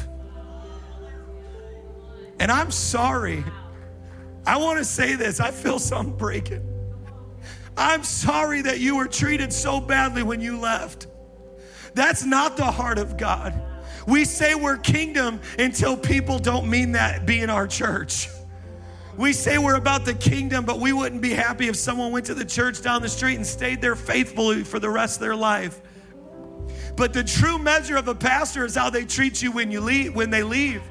S1: And I'm sorry. I want to say this. I feel something breaking. I'm sorry that you were treated so badly when you left. That's not the heart of God. We say we're kingdom until people don't mean that be in our church. We say we're about the kingdom, but we wouldn't be happy if someone went to the church down the street and stayed there faithfully for the rest of their life. But the true measure of a pastor is how they treat you when you leave, when they leave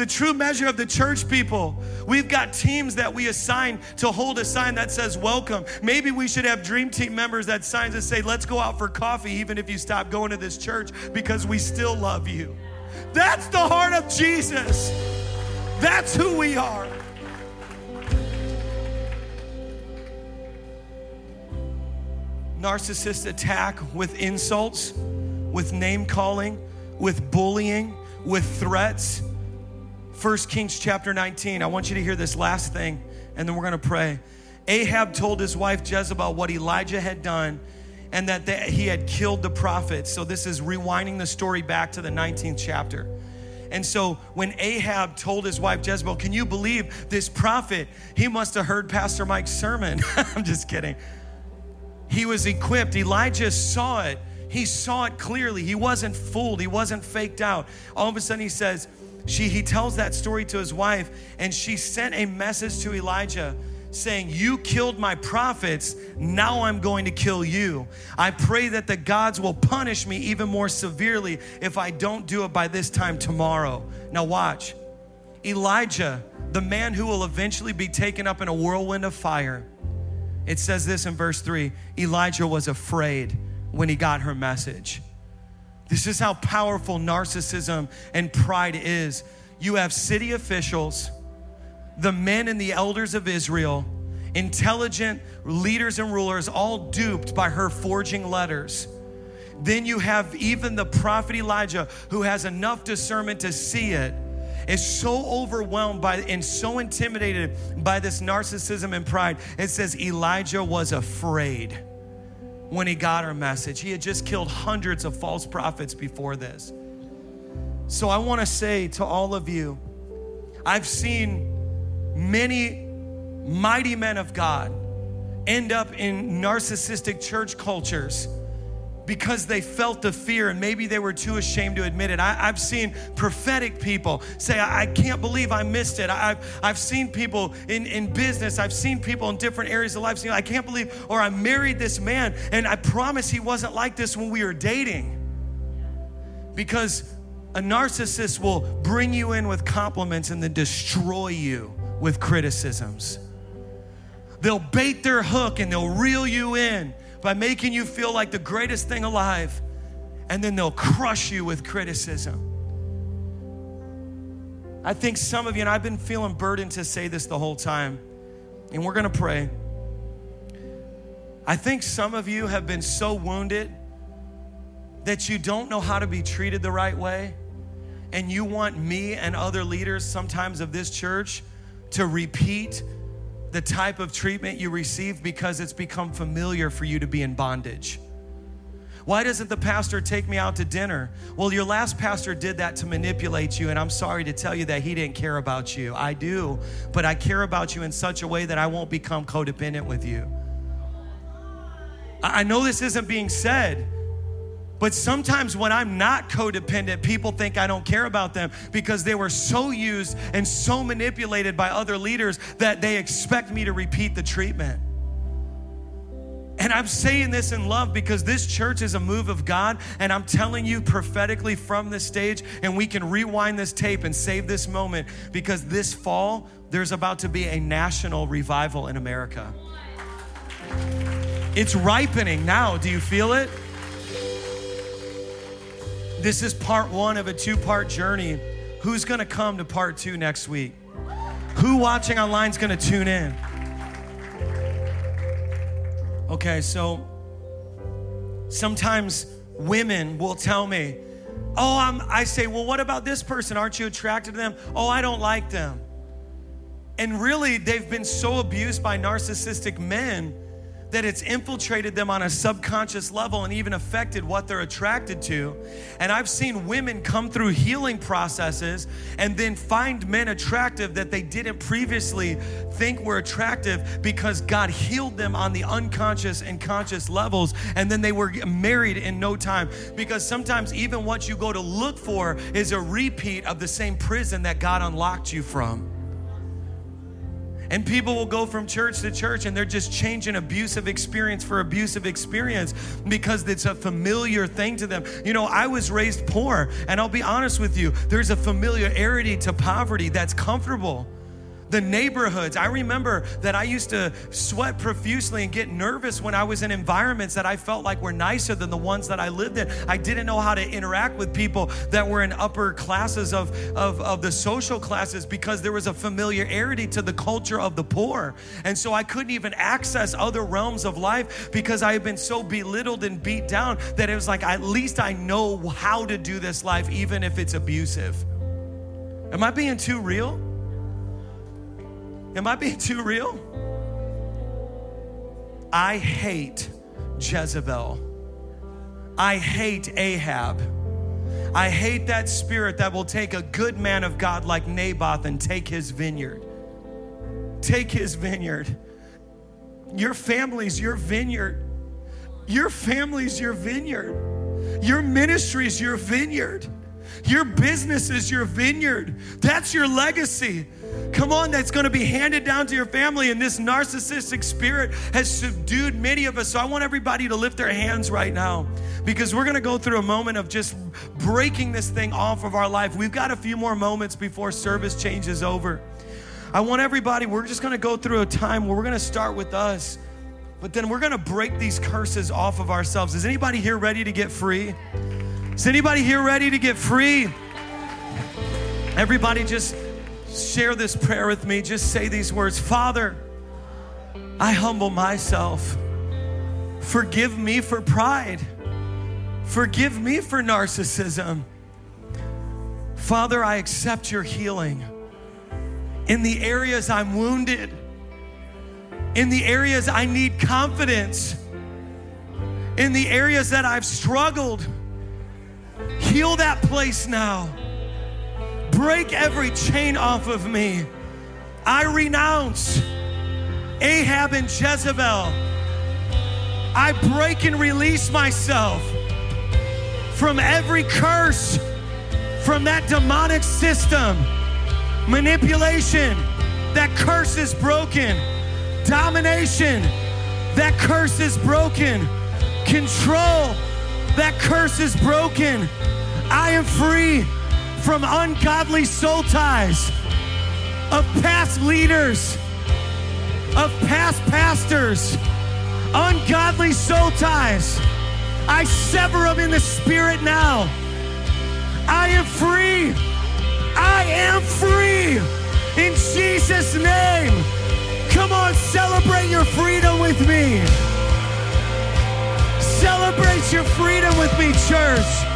S1: the true measure of the church people. We've got teams that we assign to hold a sign that says welcome. Maybe we should have dream team members that signs that say, let's go out for coffee, even if you stop going to this church, because we still love you. That's the heart of Jesus. That's who we are. Narcissists attack with insults, with name calling, with bullying, with threats 1 Kings chapter 19. I want you to hear this last thing, and then we're going to pray. Ahab told his wife Jezebel what Elijah had done and that they, he had killed the prophets. So this is rewinding the story back to the 19th chapter. And so when Ahab told his wife Jezebel, Can you believe this prophet? He must have heard Pastor Mike's sermon. I'm just kidding. He was equipped. Elijah saw it. He saw it clearly. He wasn't fooled. He wasn't faked out. All of a sudden, he says, she, he tells that story to his wife, and she sent a message to Elijah saying, You killed my prophets, now I'm going to kill you. I pray that the gods will punish me even more severely if I don't do it by this time tomorrow. Now, watch. Elijah, the man who will eventually be taken up in a whirlwind of fire, it says this in verse 3 Elijah was afraid when he got her message. This is how powerful narcissism and pride is. You have city officials, the men and the elders of Israel, intelligent leaders and rulers, all duped by her forging letters. Then you have even the prophet Elijah, who has enough discernment to see it, is so overwhelmed by and so intimidated by this narcissism and pride. It says Elijah was afraid when he got our message. He had just killed hundreds of false prophets before this. So I want to say to all of you, I've seen many mighty men of God end up in narcissistic church cultures because they felt the fear and maybe they were too ashamed to admit it. I, have seen prophetic people say, I, I, can't believe I missed it. I, have I've seen people in, in business, I've seen people in different areas of life saying, I can't believe, or I married this man and I promise he wasn't like this when we were dating. Because a narcissist will bring you in with compliments and then destroy you with criticisms. They'll bait their hook and they'll reel you in by making you feel like the greatest thing alive, and then they'll crush you with criticism. I think some of you, and I've been feeling burdened to say this the whole time, and we're gonna pray. I think some of you have been so wounded that you don't know how to be treated the right way, and you want me and other leaders, sometimes of this church, to repeat the type of treatment you receive because it's become familiar for you to be in bondage. Why doesn't the pastor take me out to dinner? Well, your last pastor did that to manipulate you, and I'm sorry to tell you that he didn't care about you. I do, but I care about you in such a way that I won't become codependent with you. I know this isn't being said, but sometimes when I'm not codependent, people think I don't care about them because they were so used and so manipulated by other leaders that they expect me to repeat the treatment. And I'm saying this in love because this church is a move of God. And I'm telling you prophetically from this stage, and we can rewind this tape and save this moment because this fall, there's about to be a national revival in America. It's ripening now. Do you feel it? This is part one of a two part journey. Who's gonna come to part two next week? Who watching online is gonna tune in? Okay, so sometimes women will tell me, Oh, I'm, I say, Well, what about this person? Aren't you attracted to them? Oh, I don't like them. And really, they've been so abused by narcissistic men that it's infiltrated them on a subconscious level and even affected what they're attracted to. And I've seen women come through healing processes and then find men attractive that they didn't previously think were attractive because God healed them on the unconscious and conscious levels. And then they were married in no time. Because sometimes, even what you go to look for is a repeat of the same prison that God unlocked you from. And people will go from church to church and they're just changing abusive experience for abusive experience because it's a familiar thing to them. You know, I was raised poor, and I'll be honest with you, there's a familiarity to poverty that's comfortable the neighborhoods. I remember that I used to sweat profusely and get nervous when I was in environments that I felt like were nicer than the ones that I lived in. I didn't know how to interact with people that were in upper classes of, of, of the social classes because there was a familiarity to the culture of the poor. And so I couldn't even access other realms of life because I had been so belittled and beat down that it was like, at least I know how to do this life, even if it's abusive. Am I being too real? Am I being too real? I hate Jezebel. I hate Ahab. I hate that spirit that will take a good man of God like Naboth and take his vineyard. Take his vineyard. Your family's your vineyard. Your family's your vineyard. Your ministry's your vineyard. Your business is your vineyard. That's your legacy. Come on, that's going to be handed down to your family. And this narcissistic spirit has subdued many of us. So I want everybody to lift their hands right now because we're going to go through a moment of just breaking this thing off of our life. We've got a few more moments before service changes over. I want everybody, we're just going to go through a time where we're going to start with us, but then we're going to break these curses off of ourselves. Is anybody here ready to get free? Is anybody here ready to get free? Everybody just share this prayer with me, just say these words Father, I humble myself. Forgive me for pride. Forgive me for narcissism. Father, I accept your healing. In the areas I'm wounded, in the areas I need confidence, in the areas that I've struggled, heal that place now. Break every chain off of me. I renounce Ahab and Jezebel. I break and release myself from every curse from that demonic system. Manipulation, that curse is broken. Domination, that curse is broken. Control, that curse is broken. I am free from ungodly soul ties of past leaders, of past pastors, ungodly soul ties. I sever them in the spirit now. I am free. I am free in Jesus' name. Come on, celebrate your freedom with me. Celebrate your freedom with me, church.